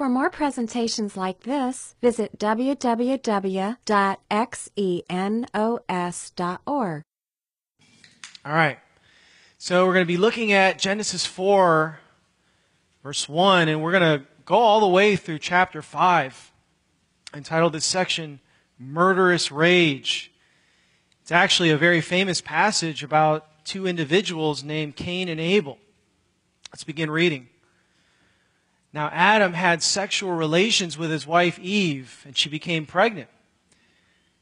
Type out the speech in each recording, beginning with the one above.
For more presentations like this, visit www.xenos.org. All right. So we're going to be looking at Genesis 4, verse 1, and we're going to go all the way through chapter 5, entitled this section, Murderous Rage. It's actually a very famous passage about two individuals named Cain and Abel. Let's begin reading. Now, Adam had sexual relations with his wife Eve, and she became pregnant.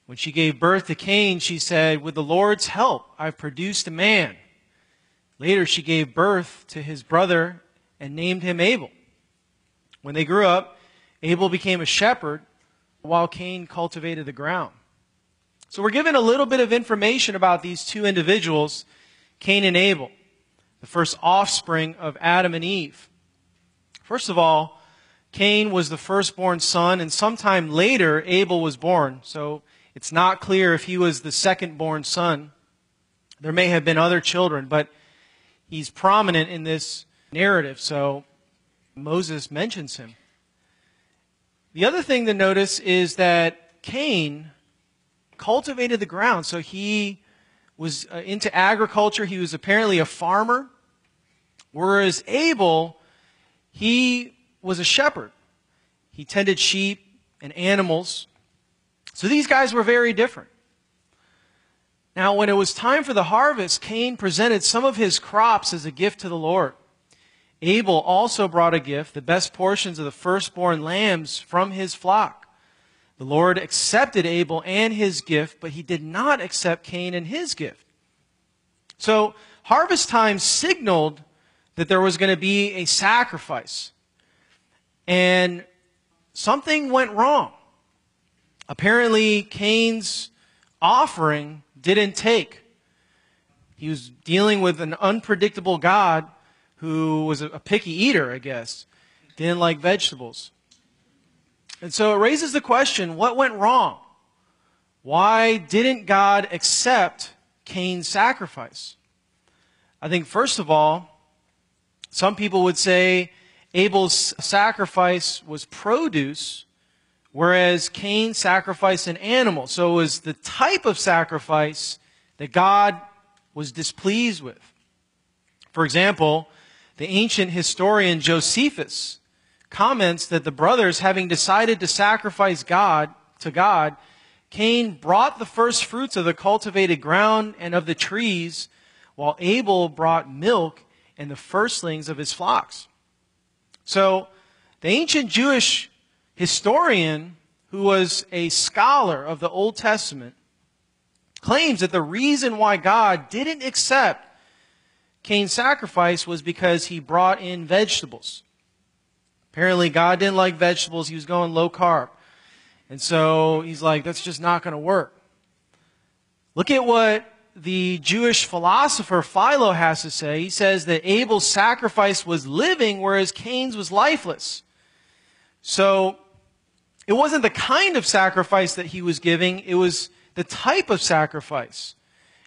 When she gave birth to Cain, she said, With the Lord's help, I've produced a man. Later, she gave birth to his brother and named him Abel. When they grew up, Abel became a shepherd while Cain cultivated the ground. So we're given a little bit of information about these two individuals, Cain and Abel, the first offspring of Adam and Eve. First of all, Cain was the firstborn son, and sometime later, Abel was born. So it's not clear if he was the second-born son. There may have been other children, but he's prominent in this narrative, so Moses mentions him. The other thing to notice is that Cain cultivated the ground. So he was uh, into agriculture. He was apparently a farmer. Whereas Abel, he was a shepherd. He tended sheep and animals. So these guys were very different. Now, when it was time for the harvest, Cain presented some of his crops as a gift to the Lord. Abel also brought a gift, the best portions of the firstborn lambs from his flock. The Lord accepted Abel and his gift, but he did not accept Cain and his gift. So, harvest time signaled that there was going to be a sacrifice. And something went wrong. Apparently, Cain's offering didn't take. He was dealing with an unpredictable God who was a picky eater, I guess, didn't like vegetables. And so it raises the question what went wrong? Why didn't God accept Cain's sacrifice? I think, first of all, some people would say Abel's sacrifice was produce, whereas Cain sacrificed an animal. So it was the type of sacrifice that God was displeased with. For example, the ancient historian Josephus comments that the brothers, having decided to sacrifice God to God, Cain brought the first fruits of the cultivated ground and of the trees, while Abel brought milk and the firstlings of his flocks. So, the ancient Jewish historian, who was a scholar of the Old Testament, claims that the reason why God didn't accept Cain's sacrifice was because he brought in vegetables. Apparently, God didn't like vegetables. He was going low carb. And so he's like, that's just not going to work. Look at what the Jewish philosopher Philo has to say. He says that Abel's sacrifice was living, whereas Cain's was lifeless. So it wasn't the kind of sacrifice that he was giving, it was the type of sacrifice.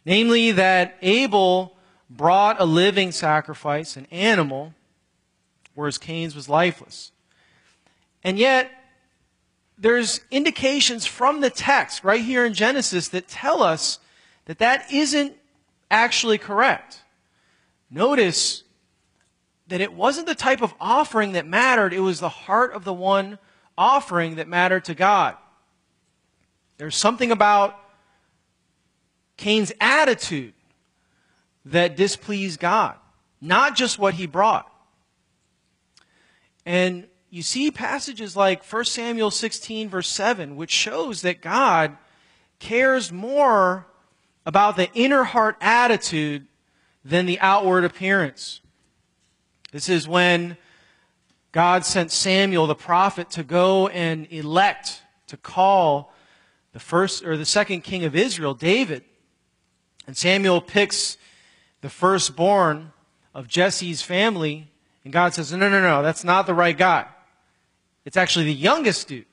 Namely, that Abel brought a living sacrifice, an animal, whereas Cain's was lifeless. And yet, there's indications from the text right here in Genesis that tell us that that isn't actually correct. Notice that it wasn't the type of offering that mattered, it was the heart of the one offering that mattered to God. There's something about Cain's attitude that displeased God, not just what he brought. And you see passages like 1 Samuel 16, verse 7, which shows that God cares more about the inner heart attitude than the outward appearance. This is when God sent Samuel, the prophet, to go and elect, to call the first or the second king of Israel, David. And Samuel picks the firstborn of Jesse's family and God says, no, no, no, that's not the right guy. It's actually the youngest dude,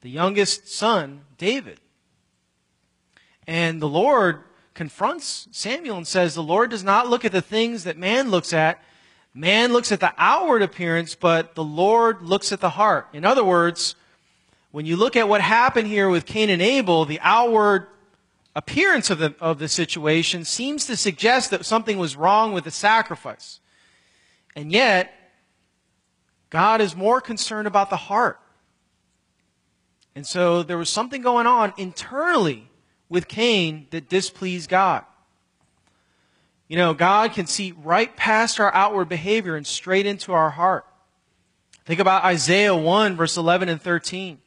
the youngest son, David. And the Lord confronts Samuel and says, The Lord does not look at the things that man looks at. Man looks at the outward appearance, but the Lord looks at the heart. In other words, when you look at what happened here with Cain and Abel, the outward appearance of the, of the situation seems to suggest that something was wrong with the sacrifice. And yet, God is more concerned about the heart. And so there was something going on internally with Cain that displeased God. You know, God can see right past our outward behavior and straight into our heart. Think about Isaiah 1, verse 11 and 13,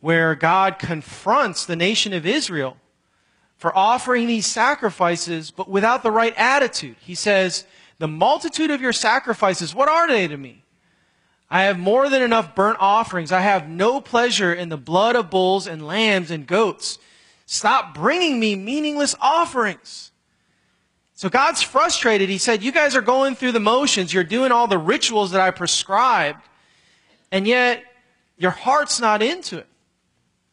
where God confronts the nation of Israel for offering these sacrifices, but without the right attitude. He says, The multitude of your sacrifices, what are they to me? I have more than enough burnt offerings. I have no pleasure in the blood of bulls and lambs and goats. Stop bringing me meaningless offerings. So God's frustrated. He said, You guys are going through the motions. You're doing all the rituals that I prescribed, and yet your heart's not into it.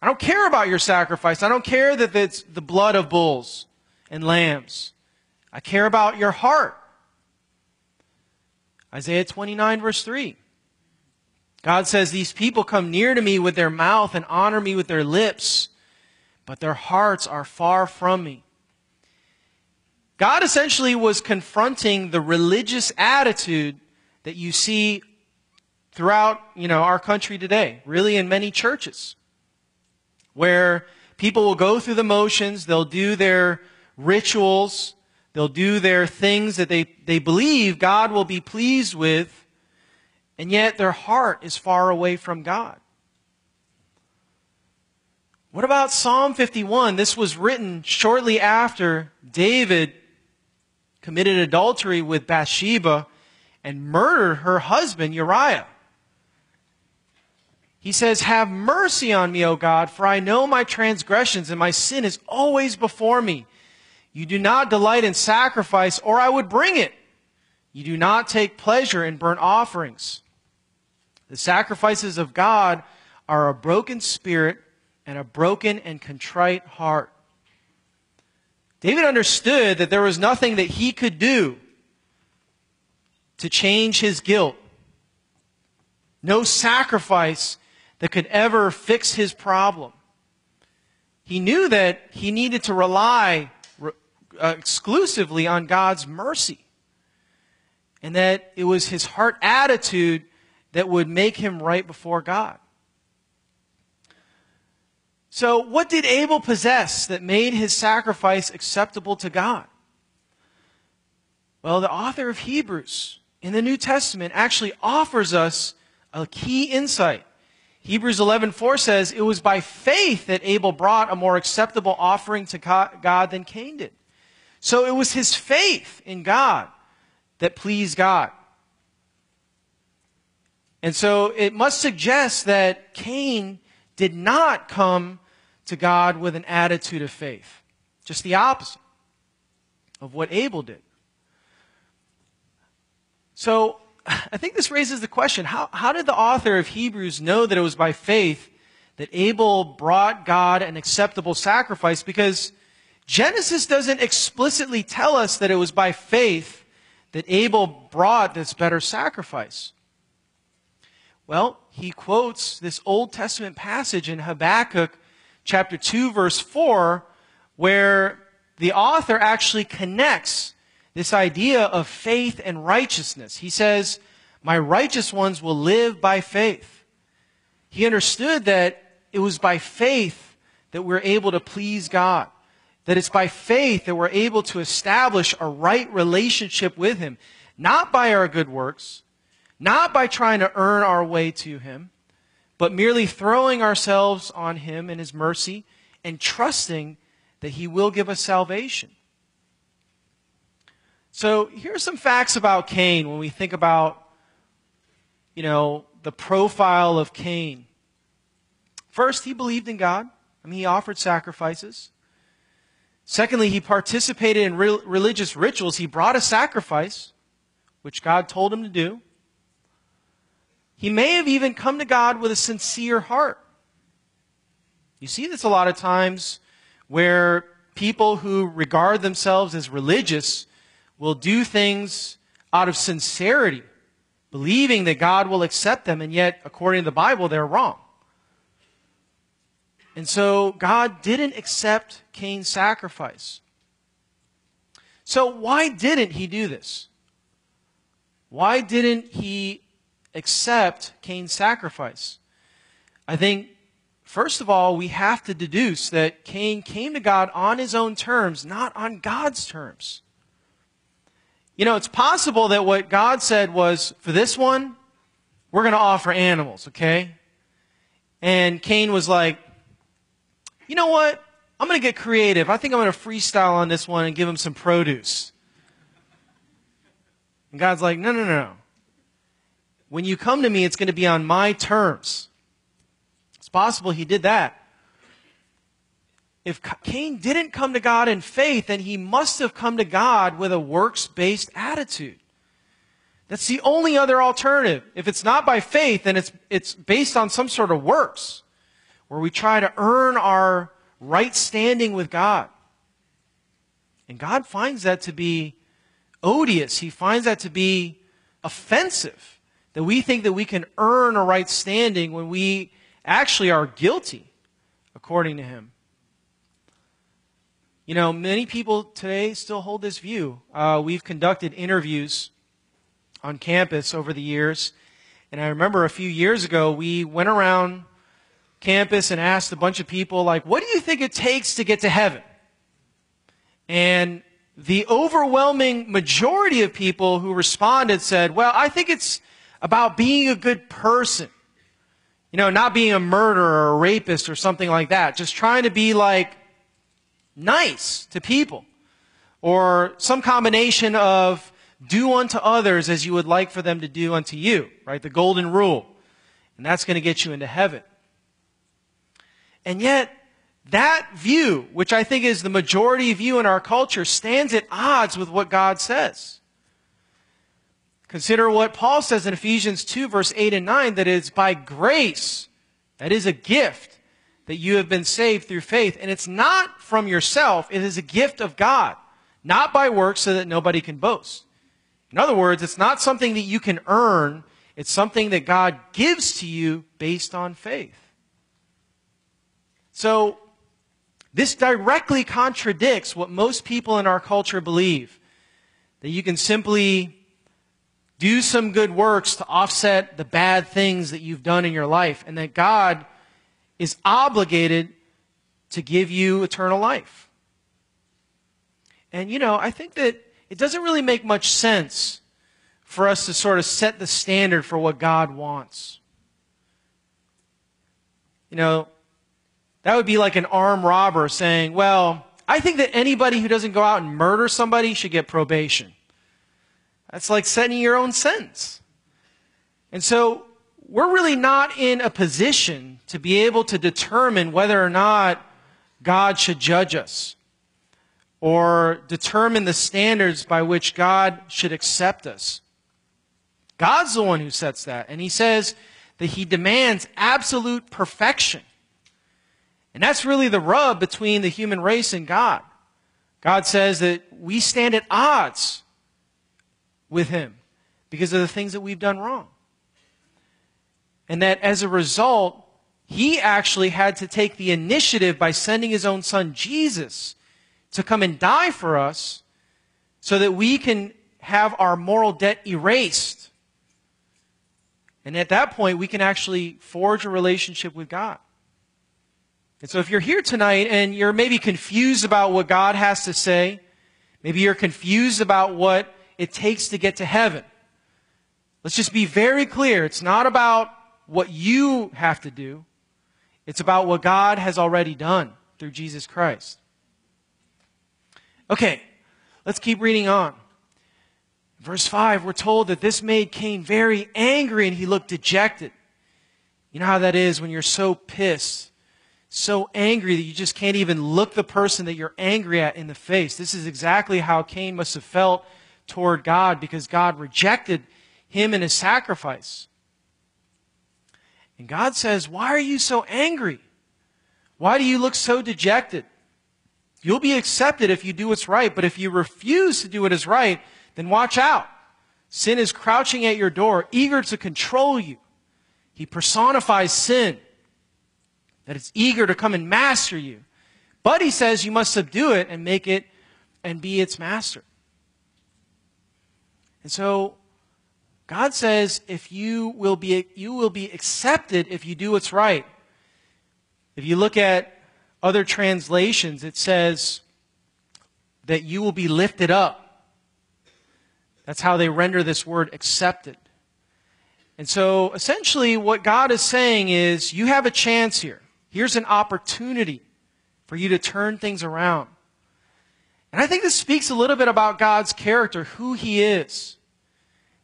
I don't care about your sacrifice. I don't care that it's the blood of bulls and lambs. I care about your heart. Isaiah 29, verse 3. God says, These people come near to me with their mouth and honor me with their lips, but their hearts are far from me. God essentially was confronting the religious attitude that you see throughout, you know, our country today, really in many churches where people will go through the motions, they'll do their rituals, they'll do their things that they, they believe God will be pleased with, and yet their heart is far away from God. What about Psalm 51? This was written shortly after David committed adultery with Bathsheba and murdered her husband Uriah. He says, Have mercy on me, O God, for I know my transgressions and my sin is always before me. You do not delight in sacrifice, or I would bring it. You do not take pleasure in burnt offerings. The sacrifices of God are a broken spirit and a broken and contrite heart. David understood that there was nothing that he could do to change his guilt. No sacrifice that could ever fix his problem. He knew that he needed to rely uh, exclusively on God's mercy. And that it was his heart attitude that would make him right before God. So, what did Abel possess that made his sacrifice acceptable to God? Well, the author of Hebrews in the New Testament actually offers us a key insight Hebrews 11:4 says it was by faith that Abel brought a more acceptable offering to God than Cain did. So it was his faith in God that pleased God. And so it must suggest that Cain did not come to God with an attitude of faith. Just the opposite of what Abel did. So I think this raises the question how, how did the author of Hebrews know that it was by faith that Abel brought God an acceptable sacrifice? Because Genesis doesn't explicitly tell us that it was by faith that Abel brought this better sacrifice. Well, he quotes this Old Testament passage in Habakkuk chapter 2 verse 4 where the author actually connects this idea of faith and righteousness. He says, My righteous ones will live by faith. He understood that it was by faith that we're able to please God. That it's by faith that we're able to establish a right relationship with Him. Not by our good works, not by trying to earn our way to Him, but merely throwing ourselves on Him and His mercy and trusting that He will give us salvation. So here's some facts about Cain when we think about, you know, the profile of Cain. First, he believed in God. I mean, he offered sacrifices. Secondly, he participated in re- religious rituals. He brought a sacrifice, which God told him to do. He may have even come to God with a sincere heart. You see this a lot of times where people who regard themselves as religious will do things out of sincerity, believing that God will accept them, and yet, according to the Bible, they're wrong. And so God didn't accept Cain's sacrifice. So why didn't he do this? Why didn't he accept Cain's sacrifice? I think, first of all, we have to deduce that Cain came to God on his own terms, not on God's terms. You know, it's possible that what God said was, for this one, we're going to offer animals, okay? And Cain was like, you know what? I'm going to get creative. I think I'm going to freestyle on this one and give him some produce. And God's like, no, no, no. When you come to me, it's going to be on my terms. It's possible he did that. If Cain didn't come to God in faith, then he must have come to God with a works based attitude. That's the only other alternative. If it's not by faith, then it's, it's based on some sort of works where we try to earn our right standing with God. And God finds that to be odious. He finds that to be offensive. That we think that we can earn a right standing when we actually are guilty, according to Him. You know, many people today still hold this view. Uh, we've conducted interviews on campus over the years. And I remember a few years ago, we went around campus and asked a bunch of people, like, what do you think it takes to get to heaven? And the overwhelming majority of people who responded said, well, I think it's about being a good person. You know, not being a murderer or a rapist or something like that. Just trying to be like nice to people. Or some combination of do unto others as you would like for them to do unto you, right? The golden rule. And that's going to get you into heaven. And yet, that view, which I think is the majority view in our culture, stands at odds with what God says. Consider what Paul says in Ephesians 2, verse 8 and 9, that it's by grace, that is a gift, that you have been saved through faith. And it's not from yourself, it is a gift of God, not by works so that nobody can boast. In other words, it's not something that you can earn, it's something that God gives to you based on faith. So, this directly contradicts what most people in our culture believe that you can simply do some good works to offset the bad things that you've done in your life, and that God is obligated to give you eternal life. And, you know, I think that it doesn't really make much sense for us to sort of set the standard for what God wants. You know, that would be like an armed robber saying, well, I think that anybody who doesn't go out and murder somebody should get probation. That's like setting your own sentence. And so we're really not in a position to be able to determine whether or not God should judge us or determine the standards by which God should accept us. God's the one who sets that. And he says that he demands absolute perfection. And that's really the rub between the human race and God. God says that we stand at odds with Him because of the things that we've done wrong. And that as a result, He actually had to take the initiative by sending His own Son, Jesus, to come and die for us so that we can have our moral debt erased. And at that point, we can actually forge a relationship with God. And so if you're here tonight and you're maybe confused about what God has to say, maybe you're confused about what it takes to get to heaven, let's just be very clear. It's not about what you have to do. It's about what God has already done through Jesus Christ. Okay, let's keep reading on. Verse 5, we're told that this made Cain very angry and he looked dejected. You know how that is when you're so pissed so angry that you just can't even look the person that you're angry at in the face. This is exactly how Cain must have felt toward God because God rejected him and his sacrifice. And God says, Why are you so angry? Why do you look so dejected? You'll be accepted if you do what's right, but if you refuse to do what is right, then watch out. Sin is crouching at your door, eager to control you. He personifies sin, that it's eager to come and master you. But he says you must subdue it and make it and be its master. And so God says if you will be you will be accepted if you do what's right. If you look at other translations, it says that you will be lifted up. That's how they render this word accepted. And so essentially, what God is saying is you have a chance here. Here's an opportunity for you to turn things around. And I think this speaks a little bit about God's character, who He is.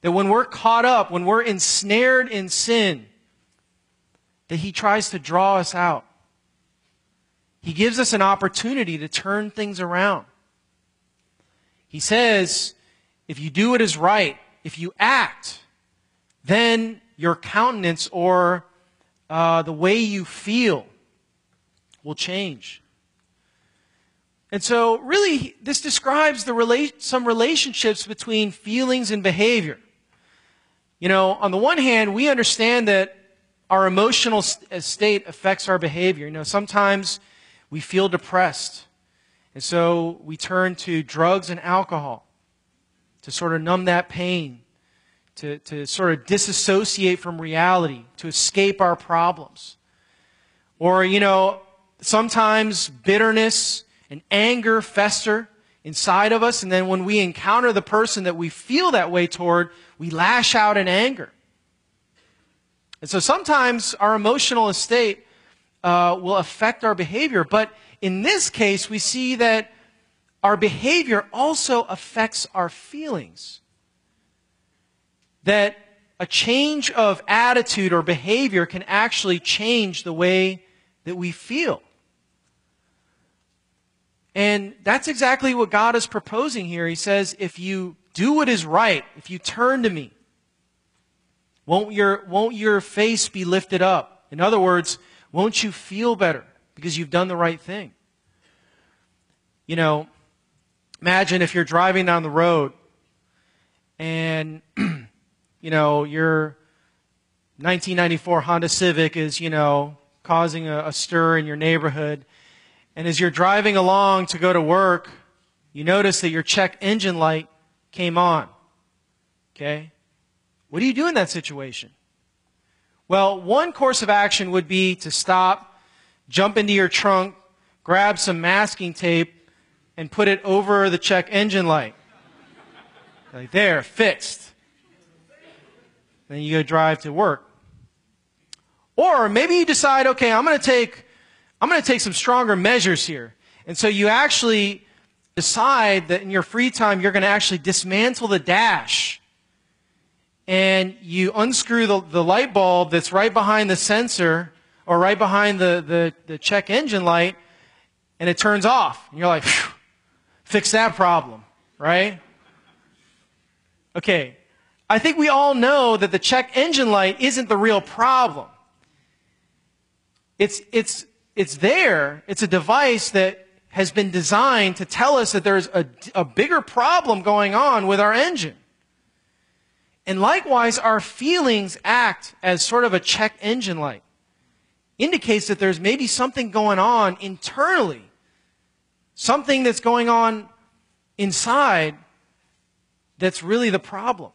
That when we're caught up, when we're ensnared in sin, that He tries to draw us out. He gives us an opportunity to turn things around. He says, if you do what is right, if you act, then your countenance or uh, the way you feel will change. And so, really, this describes rela- some relationships between feelings and behavior. You know, on the one hand, we understand that our emotional uh, state affects our behavior. You know, sometimes we feel depressed. And so we turn to drugs and alcohol to sort of numb that pain, to, to sort of disassociate from reality, to escape our problems. Or, you know, sometimes bitterness and anger fester inside of us, and then when we encounter the person that we feel that way toward, we lash out in anger. And so sometimes our emotional state uh, will affect our behavior. But in this case, we see that our behavior also affects our feelings. That a change of attitude or behavior can actually change the way that we feel. And that's exactly what God is proposing here. He says, if you do what is right, if you turn to me, won't your, won't your face be lifted up? In other words, won't you feel better because you've done the right thing? You know, imagine if you're driving down the road and, you know, your 1994 Honda Civic is, you know, causing a, a stir in your neighborhood. And as you're driving along to go to work, you notice that your check engine light came on. Okay? What do you do in that situation? Well, one course of action would be to stop, jump into your trunk, grab some masking tape, and put it over the check engine light. Like there, fixed. Then you go drive to work. Or maybe you decide, okay, I'm going to take, I'm going to take some stronger measures here. And so you actually decide that in your free time, you're going to actually dismantle the dash and you unscrew the, the light bulb that's right behind the sensor or right behind the, the, the check engine light, and it turns off. And you're like, fix that problem, right? Okay. I think we all know that the check engine light isn't the real problem. It's, it's, it's there. It's a device that has been designed to tell us that there's a, a bigger problem going on with our engine. And likewise, our feelings act as sort of a check engine light. Indicates that there's maybe something going on internally. Something that's going on inside that's really the problem.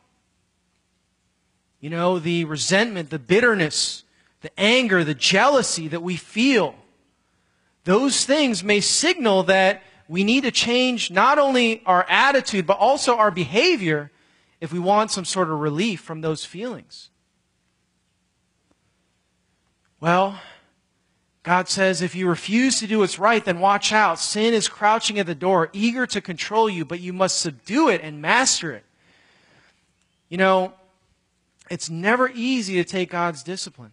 You know, the resentment, the bitterness, the anger, the jealousy that we feel. Those things may signal that we need to change not only our attitude, but also our behavior if we want some sort of relief from those feelings? Well, God says if you refuse to do what's right, then watch out. Sin is crouching at the door, eager to control you, but you must subdue it and master it. You know, it's never easy to take God's discipline.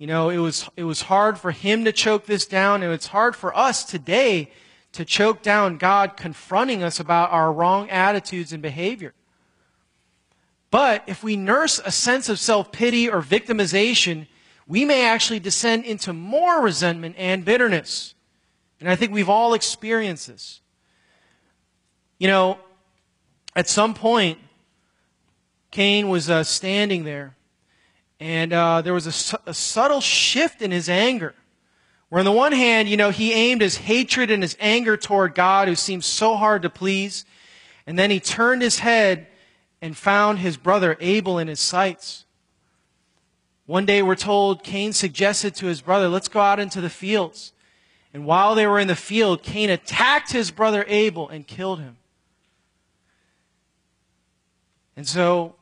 You know, it was, it was hard for him to choke this down, and it's hard for us today to choke down God confronting us about our wrong attitudes and behavior. But if we nurse a sense of self pity or victimization, we may actually descend into more resentment and bitterness. And I think we've all experienced this. You know, at some point, Cain was uh, standing there, and uh, there was a, su- a subtle shift in his anger. Where on the one hand, you know, he aimed his hatred and his anger toward God, who seems so hard to please, and then he turned his head and found his brother Abel in his sights. One day we're told Cain suggested to his brother, let's go out into the fields. And while they were in the field, Cain attacked his brother Abel and killed him. And so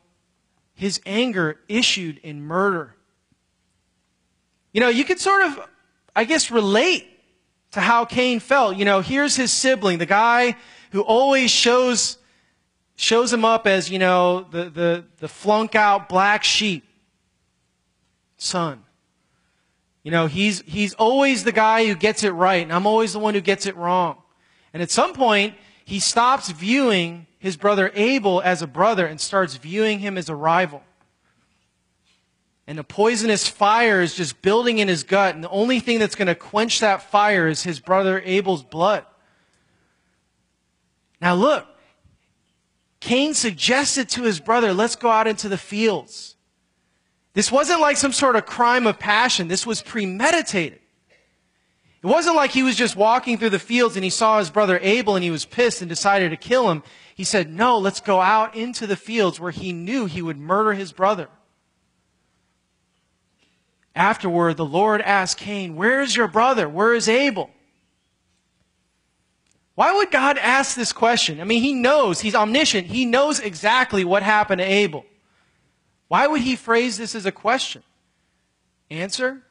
his anger issued in murder. You know, you could sort of, I guess, relate to how Cain felt. You know, here's his sibling, the guy who always shows, shows him up as, you know, the, the, the flunk out black sheep son. You know, he's, he's always the guy who gets it right, and I'm always the one who gets it wrong. And at some point, he stops viewing his brother Abel as a brother and starts viewing him as a rival. And a poisonous fire is just building in his gut, and the only thing that's going to quench that fire is his brother Abel's blood. Now, look, Cain suggested to his brother, let's go out into the fields. This wasn't like some sort of crime of passion. This was premeditated. It wasn't like he was just walking through the fields and he saw his brother Abel and he was pissed and decided to kill him. He said, No, let's go out into the fields where he knew he would murder his brother. Afterward, the Lord asked Cain, Where is your brother? Where is Abel? Why would God ask this question? I mean, he knows, he's omniscient, he knows exactly what happened to Abel. Why would he phrase this as a question? Answer?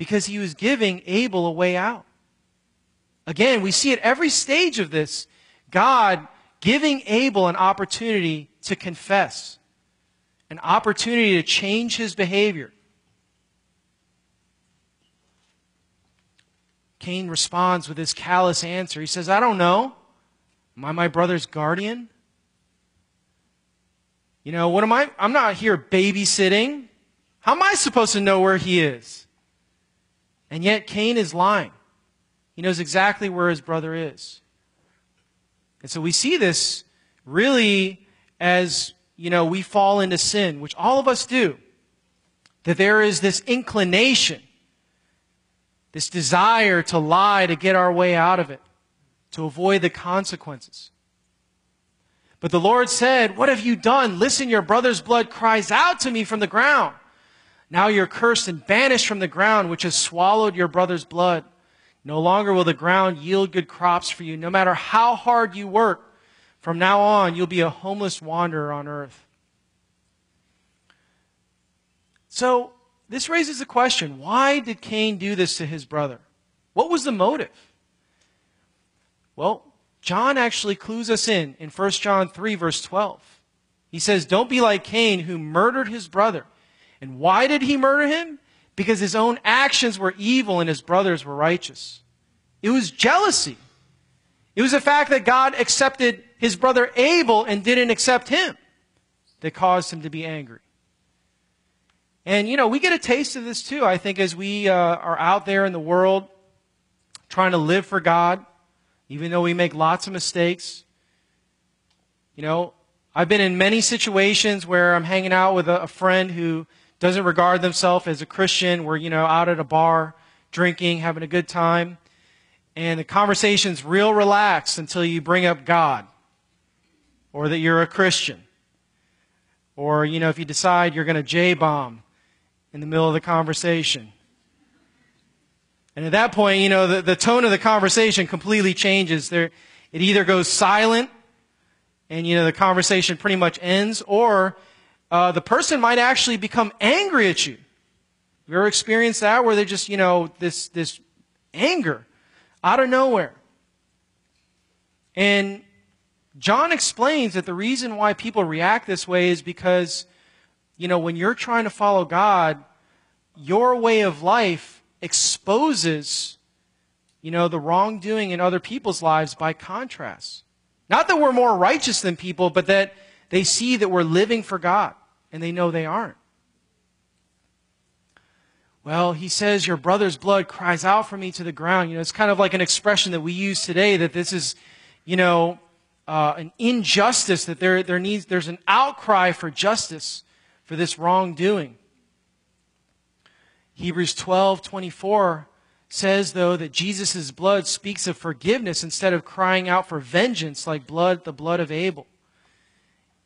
Because he was giving Abel a way out. Again, we see at every stage of this, God giving Abel an opportunity to confess, an opportunity to change his behavior. Cain responds with his callous answer. He says, I don't know. Am I my brother's guardian? You know, what am I? I'm not here babysitting. How am I supposed to know where he is? And yet Cain is lying. He knows exactly where his brother is. And so we see this really as, you know, we fall into sin, which all of us do. That there is this inclination, this desire to lie to get our way out of it, to avoid the consequences. But the Lord said, What have you done? Listen, your brother's blood cries out to me from the ground. Now you're cursed and banished from the ground, which has swallowed your brother's blood. No longer will the ground yield good crops for you, no matter how hard you work. From now on, you'll be a homeless wanderer on earth. So, this raises the question why did Cain do this to his brother? What was the motive? Well, John actually clues us in in 1 John 3, verse 12. He says, Don't be like Cain, who murdered his brother. And why did he murder him? Because his own actions were evil and his brothers were righteous. It was jealousy. It was the fact that God accepted his brother Abel and didn't accept him that caused him to be angry. And, you know, we get a taste of this too, I think, as we uh, are out there in the world trying to live for God even though we make lots of mistakes. You know, I've been in many situations where I'm hanging out with a, a friend who doesn't regard themselves as a Christian. We're, you know, out at a bar, drinking, having a good time. And the conversation's real relaxed until you bring up God or that you're a Christian. Or, you know, if you decide you're going to J bomb in the middle of the conversation. And at that point, you know, the, the tone of the conversation completely changes. There, it either goes silent and, you know, the conversation pretty much ends, or uh, the person might actually become angry at you. You ever experienced that where they just, you know, this, this anger out of nowhere? And John explains that the reason why people react this way is because, you know, when you're trying to follow God, your way of life exposes, you know, the wrongdoing in other people's lives by contrast. Not that we're more righteous than people, but that they see that we're living for God and they know they aren't. Well, he says, Your brother's blood cries out for me to the ground. You know, it's kind of like an expression that we use today that this is, you know, uh, an injustice, that there, there needs, there's an outcry for justice for this wrongdoing. Hebrews 12 24 says, though, that Jesus' blood speaks of forgiveness instead of crying out for vengeance like blood, the blood of Abel.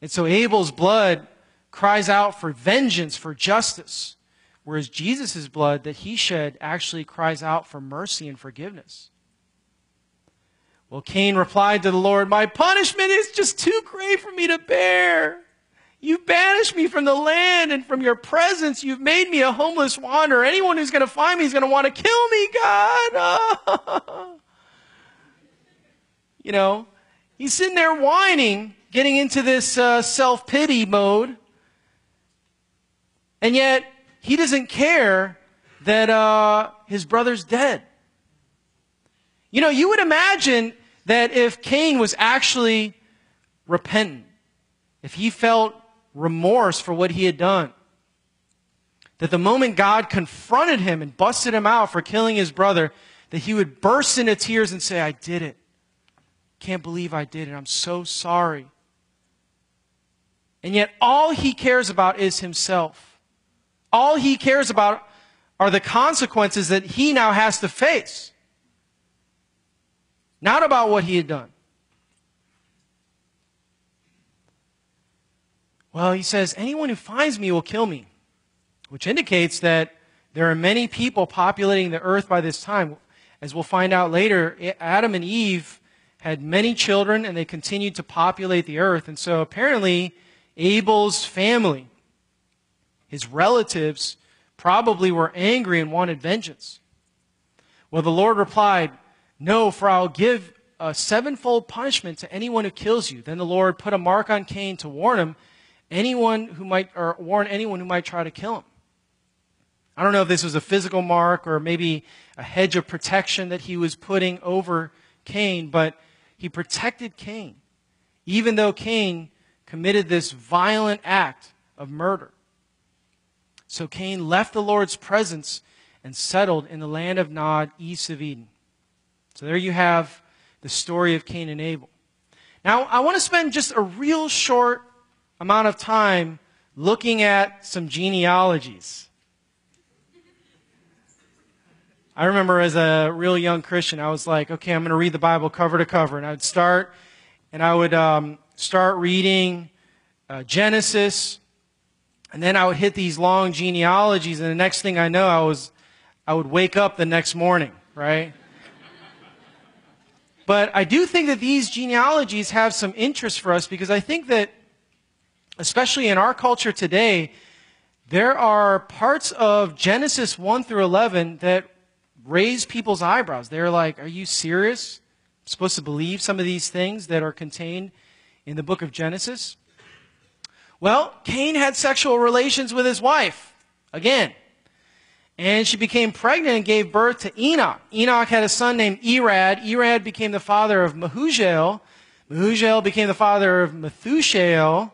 And so Abel's blood cries out for vengeance, for justice, whereas Jesus' blood that he shed actually cries out for mercy and forgiveness. Well, Cain replied to the Lord, My punishment is just too great for me to bear. You've banished me from the land and from your presence. You've made me a homeless wanderer. Anyone who's going to find me is going to want to kill me, God. you know, he's sitting there whining, getting into this uh, self pity mode. And yet, he doesn't care that uh, his brother's dead. You know, you would imagine that if Cain was actually repentant, if he felt remorse for what he had done. That the moment God confronted him and busted him out for killing his brother, that he would burst into tears and say, I did it. Can't believe I did it. I'm so sorry. And yet, all he cares about is himself. All he cares about are the consequences that he now has to face. Not about what he had done. Well, he says, anyone who finds me will kill me, which indicates that there are many people populating the earth by this time. As we'll find out later, Adam and Eve had many children and they continued to populate the earth. And so apparently, Abel's family, his relatives, probably were angry and wanted vengeance. Well, the Lord replied, No, for I'll give a sevenfold punishment to anyone who kills you. Then the Lord put a mark on Cain to warn him anyone who might, or warn anyone who might try to kill him. I don't know if this was a physical mark or maybe a hedge of protection that he was putting over Cain, but he protected Cain, even though Cain committed this violent act of murder. So Cain left the Lord's presence and settled in the land of Nod, east of Eden. So there you have the story of Cain and Abel. Now, I want to spend just a real short amount of time looking at some genealogies. I remember as a real young Christian, I was like, okay, I'm going to read the Bible cover to cover. And I would start, and I would um, start reading uh, Genesis, and then I would hit these long genealogies, and the next thing I know, I was, I would wake up the next morning, right? but I do think that these genealogies have some interest for us because I think that especially in our culture today, there are parts of Genesis 1 through 11 that raise people's eyebrows. They're like, Are you serious? I'm supposed to believe some of these things that are contained in the book of Genesis? Well, Cain had sexual relations with his wife, again. And she became pregnant and gave birth to Enoch. Enoch had a son named Irad. Irad became the father of Mehujael. Mehujael became the father of Methushael.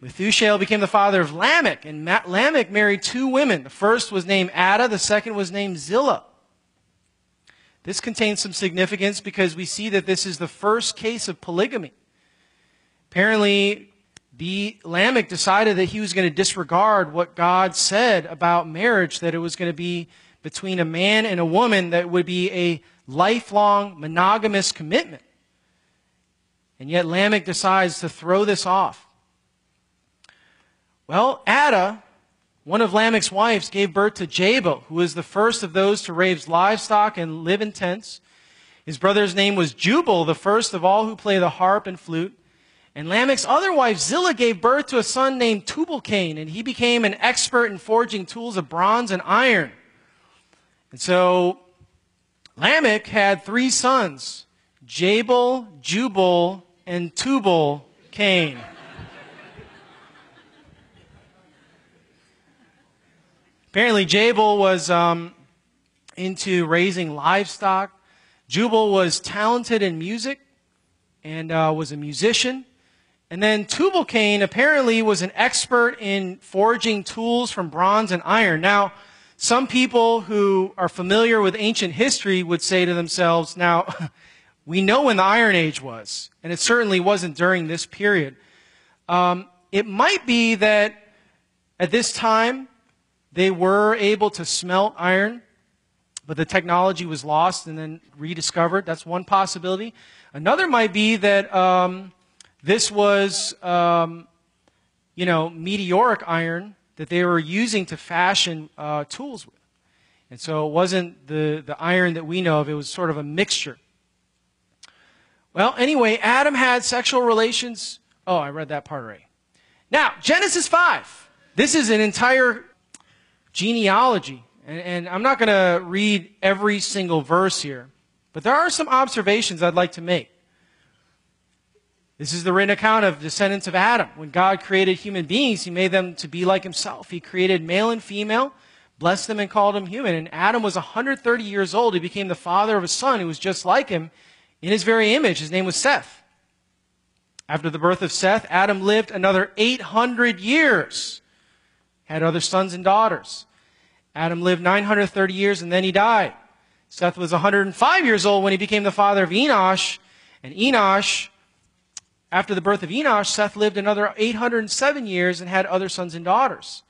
Methuselah became the father of Lamech, and Lamech married two women. The first was named Adah, the second was named Zillah. This contains some significance because we see that this is the first case of polygamy. Apparently, the Lamech decided that he was going to disregard what God said about marriage, that it was going to be between a man and a woman that would be a lifelong monogamous commitment. And yet Lamech decides to throw this off. Well, Adah, one of Lamech's wives, gave birth to Jabal, who was the first of those to raise livestock and live in tents. His brother's name was Jubal, the first of all who play the harp and flute. And Lamech's other wife, Zillah, gave birth to a son named Tubal-Cain, and he became an expert in forging tools of bronze and iron. And so Lamech had three sons, Jabal, Jubal, and Tubal-Cain. Apparently, Jabal was um, into raising livestock. Jubal was talented in music and uh, was a musician. And then Tubal Cain apparently was an expert in forging tools from bronze and iron. Now, some people who are familiar with ancient history would say to themselves, now, We know when the Iron Age was, and it certainly wasn't during this period. Um, it might be that at this time they were able to smelt iron, but the technology was lost and then rediscovered. That's one possibility. Another might be that um, this was, um, you know, meteoric iron that they were using to fashion uh, tools with. And so it wasn't the, the iron that we know of, it was sort of a mixture. Well, anyway, Adam had sexual relations. Oh, I read that part already. Now, Genesis 5. This is an entire genealogy. And, and I'm not going to read every single verse here, but there are some observations I'd like to make. This is the written account of descendants of Adam. When God created human beings, he made them to be like himself. He created male and female, blessed them and called them human. And Adam was 130 years old. He became the father of a son who was just like him in his very image. His name was Seth. After the birth of Seth, Adam lived another 800 years, had other sons and daughters. Adam lived 930 years and then he died. Seth was 105 years old when he became the father of Enosh. And Enosh, after the birth of Enosh, Seth lived another 807 years and had other sons and daughters.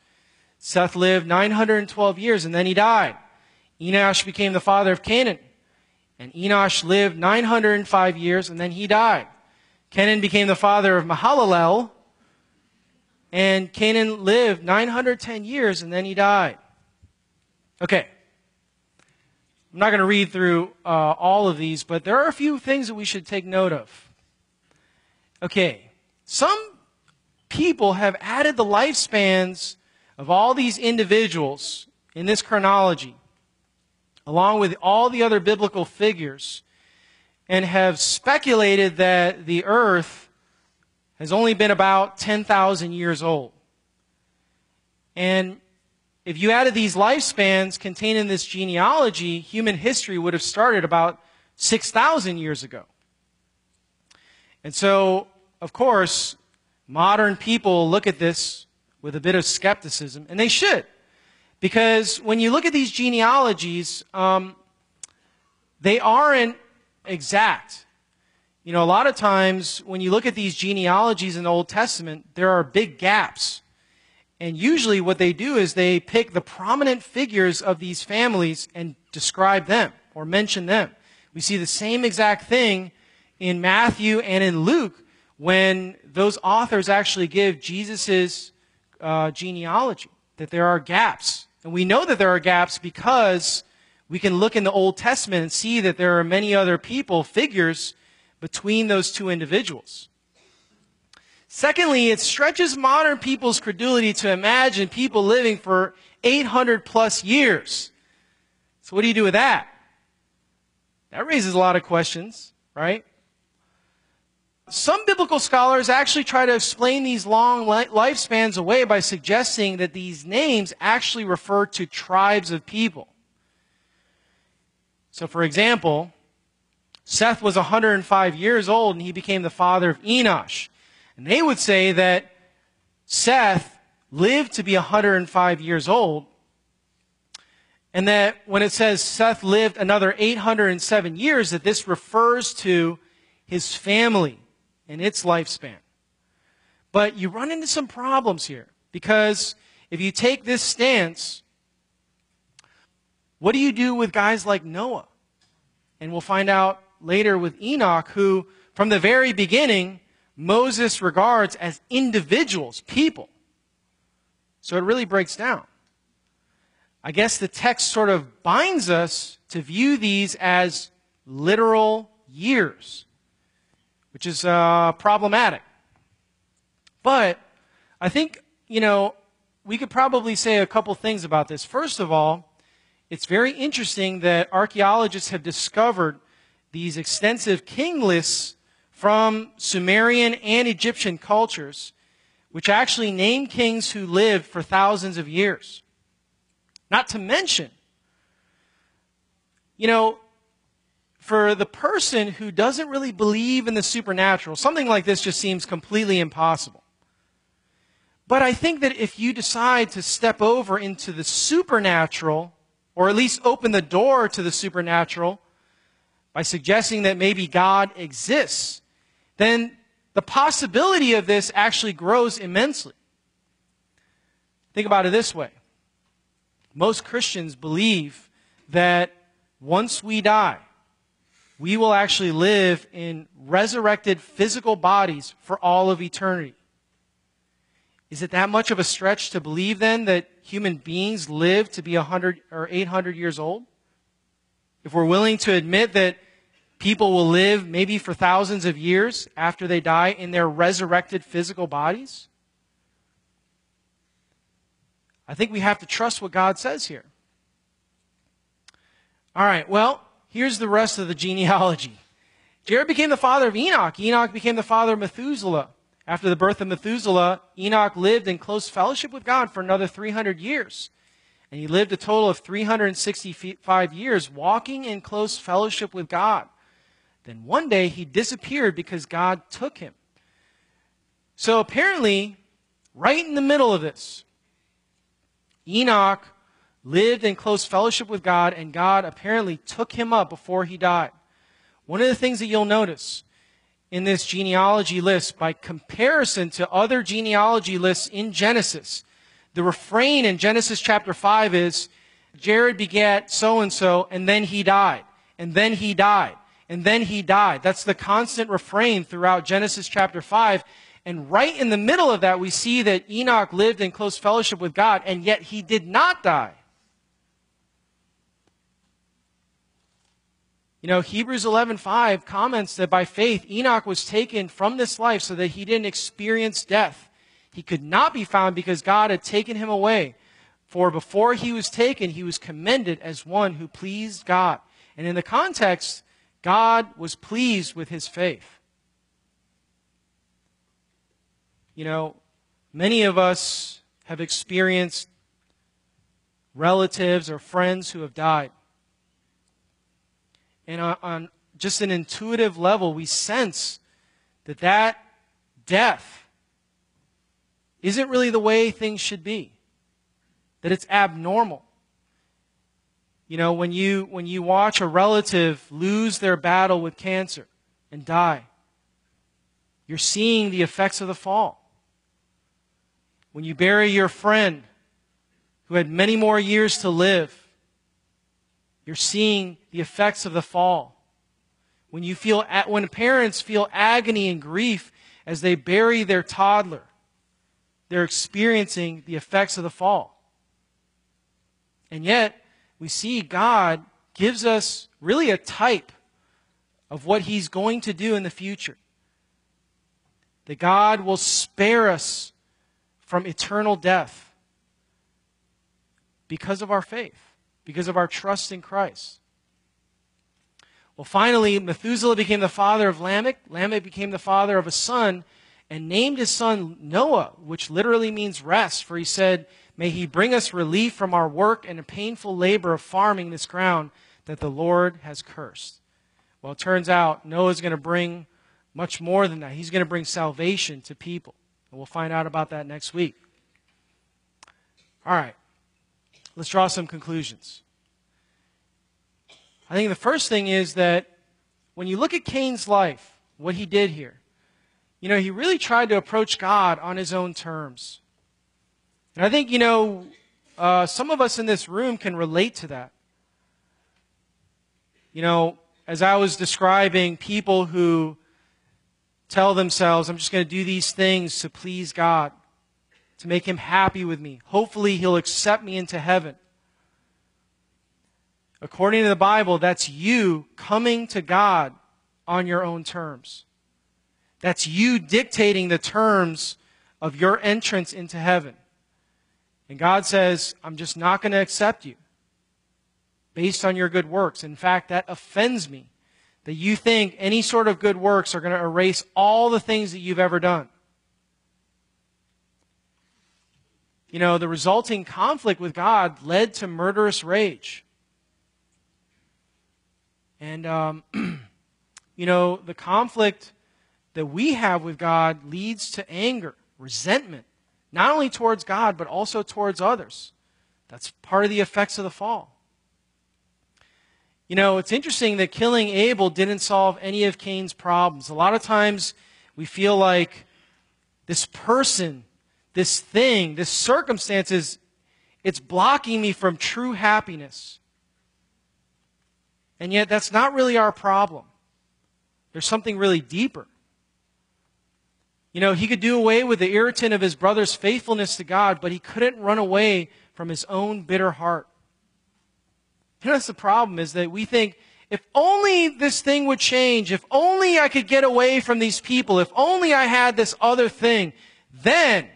Seth lived 912 years and then he died. Enosh became the father of Canaan. And Enosh lived 905 years and then he died. Canaan became the father of Mahalalel. And Canaan lived 910 years and then he died. Okay. I'm not going to read through uh, all of these, but there are a few things that we should take note of. Okay. Some people have added the lifespans of all these individuals in this chronology along with all the other biblical figures, and have speculated that the earth has only been about 10,000 years old. And if you added these lifespans contained in this genealogy, human history would have started about 6,000 years ago. And so, of course, modern people look at this with a bit of skepticism, and they should. Because when you look at these genealogies, um, they aren't exact. You know, a lot of times when you look at these genealogies in the Old Testament, there are big gaps. And usually what they do is they pick the prominent figures of these families and describe them or mention them. We see the same exact thing in Matthew and in Luke when those authors actually give Jesus' uh, genealogy, that there are gaps and we know that there are gaps because we can look in the Old Testament and see that there are many other people, figures, between those two individuals. Secondly, it stretches modern people's credulity to imagine people living for 800 plus years. So what do you do with that? That raises a lot of questions, right? Some biblical scholars actually try to explain these long lifespans away by suggesting that these names actually refer to tribes of people. So, for example, Seth was 105 years old and he became the father of Enosh. And they would say that Seth lived to be 105 years old, and that when it says Seth lived another 807 years, that this refers to his family in its lifespan. But you run into some problems here because if you take this stance, what do you do with guys like Noah? And we'll find out later with Enoch, who from the very beginning, Moses regards as individuals, people. So it really breaks down. I guess the text sort of binds us to view these as literal years which is uh, problematic. But I think, you know, we could probably say a couple things about this. First of all, it's very interesting that archaeologists have discovered these extensive king lists from Sumerian and Egyptian cultures, which actually name kings who lived for thousands of years. Not to mention, you know, for the person who doesn't really believe in the supernatural, something like this just seems completely impossible. But I think that if you decide to step over into the supernatural, or at least open the door to the supernatural, by suggesting that maybe God exists, then the possibility of this actually grows immensely. Think about it this way. Most Christians believe that once we die, we will actually live in resurrected physical bodies for all of eternity. Is it that much of a stretch to believe then that human beings live to be 100 or 800 years old? If we're willing to admit that people will live maybe for thousands of years after they die in their resurrected physical bodies? I think we have to trust what God says here. All right, well, here's the rest of the genealogy. Jared became the father of Enoch. Enoch became the father of Methuselah. After the birth of Methuselah, Enoch lived in close fellowship with God for another 300 years. And he lived a total of 365 years walking in close fellowship with God. Then one day he disappeared because God took him. So apparently, right in the middle of this, Enoch lived in close fellowship with God, and God apparently took him up before he died. One of the things that you'll notice in this genealogy list, by comparison to other genealogy lists in Genesis, the refrain in Genesis chapter 5 is Jared begat so and so, and then he died, and then he died, and then he died. That's the constant refrain throughout Genesis chapter 5. And right in the middle of that, we see that Enoch lived in close fellowship with God, and yet he did not die. You know, Hebrews 11:5 comments that by faith Enoch was taken from this life so that he didn't experience death. He could not be found because God had taken him away. For before he was taken, he was commended as one who pleased God. And in the context, God was pleased with his faith. You know, many of us have experienced relatives or friends who have died. And on, on just an intuitive level, we sense that that death isn't really the way things should be, that it's abnormal. You know, when you, when you watch a relative lose their battle with cancer and die, you're seeing the effects of the fall when you bury your friend who had many more years to live, you're seeing the effects of the fall. When you feel, when parents feel agony and grief as they bury their toddler, they're experiencing the effects of the fall. And yet, we see God gives us really a type of what He's going to do in the future. That God will spare us from eternal death because of our faith, because of our trust in Christ. Well, finally, Methuselah became the father of Lamech. Lamech became the father of a son and named his son Noah, which literally means rest, for he said, May he bring us relief from our work and a painful labor of farming this ground that the Lord has cursed. Well, it turns out Noah's going to bring much more than that. He's going to bring salvation to people. And we'll find out about that next week. All right. Let's draw some conclusions. I think the first thing is that when you look at Cain's life, what he did here, you know, he really tried to approach God on his own terms. And I think, you know, uh, some of us in this room can relate to that. You know, as I was describing people who tell themselves, I'm just going to do these things to please God, to make Him happy with me. Hopefully, He'll accept me into heaven. According to the Bible, that's you coming to God on your own terms. That's you dictating the terms of your entrance into heaven. And God says, I'm just not going to accept you based on your good works. In fact, that offends me that you think any sort of good works are going to erase all the things that you've ever done. You know, the resulting conflict with God led to murderous rage. And, um, you know, the conflict that we have with God leads to anger, resentment, not only towards God, but also towards others. That's part of the effects of the fall. You know, it's interesting that killing Abel didn't solve any of Cain's problems. A lot of times we feel like this person, this thing, this circumstances, it's blocking me from true happiness. And yet, that's not really our problem. There's something really deeper. You know, he could do away with the irritant of his brother's faithfulness to God, but he couldn't run away from his own bitter heart. You know, that's the problem is that we think, if only this thing would change, if only I could get away from these people, if only I had this other thing, then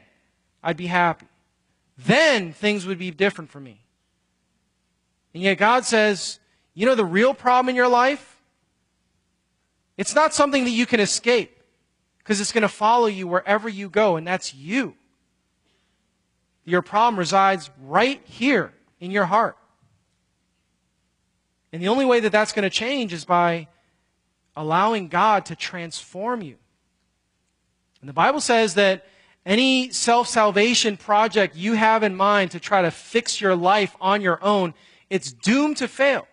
I'd be happy. Then things would be different for me. And yet God says, you know the real problem in your life? It's not something that you can escape because it's going to follow you wherever you go, and that's you. Your problem resides right here in your heart. And the only way that that's going to change is by allowing God to transform you. And the Bible says that any self salvation project you have in mind to try to fix your life on your own, it's doomed to fail.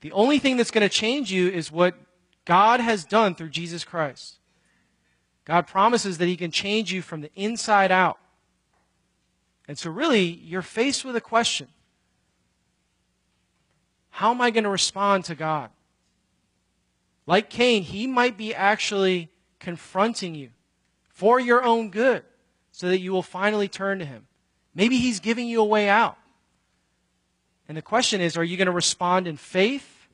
The only thing that's going to change you is what God has done through Jesus Christ. God promises that He can change you from the inside out. And so, really, you're faced with a question How am I going to respond to God? Like Cain, he might be actually confronting you for your own good so that you will finally turn to Him. Maybe He's giving you a way out. And the question is are you going to respond in faith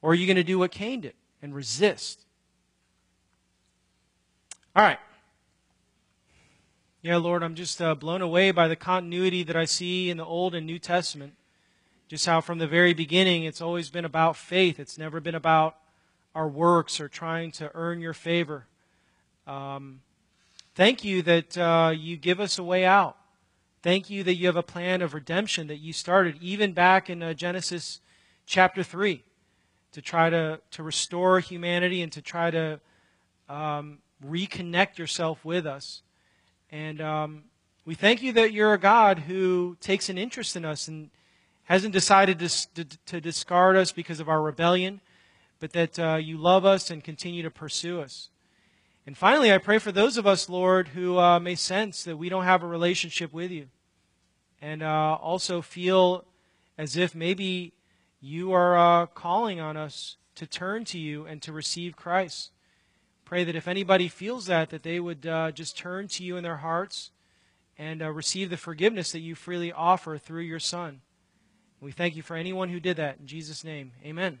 or are you going to do what Cain did and resist? All right. Yeah, Lord, I'm just uh, blown away by the continuity that I see in the Old and New Testament. Just how from the very beginning it's always been about faith. It's never been about our works or trying to earn your favor. Um, thank you that uh, you give us a way out. Thank you that you have a plan of redemption that you started even back in uh, Genesis chapter 3 to try to, to restore humanity and to try to um, reconnect yourself with us. And um, we thank you that you're a God who takes an interest in us and hasn't decided to, to, to discard us because of our rebellion, but that uh, you love us and continue to pursue us. And finally, I pray for those of us, Lord, who uh, may sense that we don't have a relationship with you. And uh, also feel as if maybe you are uh, calling on us to turn to you and to receive Christ. Pray that if anybody feels that, that they would uh, just turn to you in their hearts and uh, receive the forgiveness that you freely offer through your Son. We thank you for anyone who did that. In Jesus' name, amen.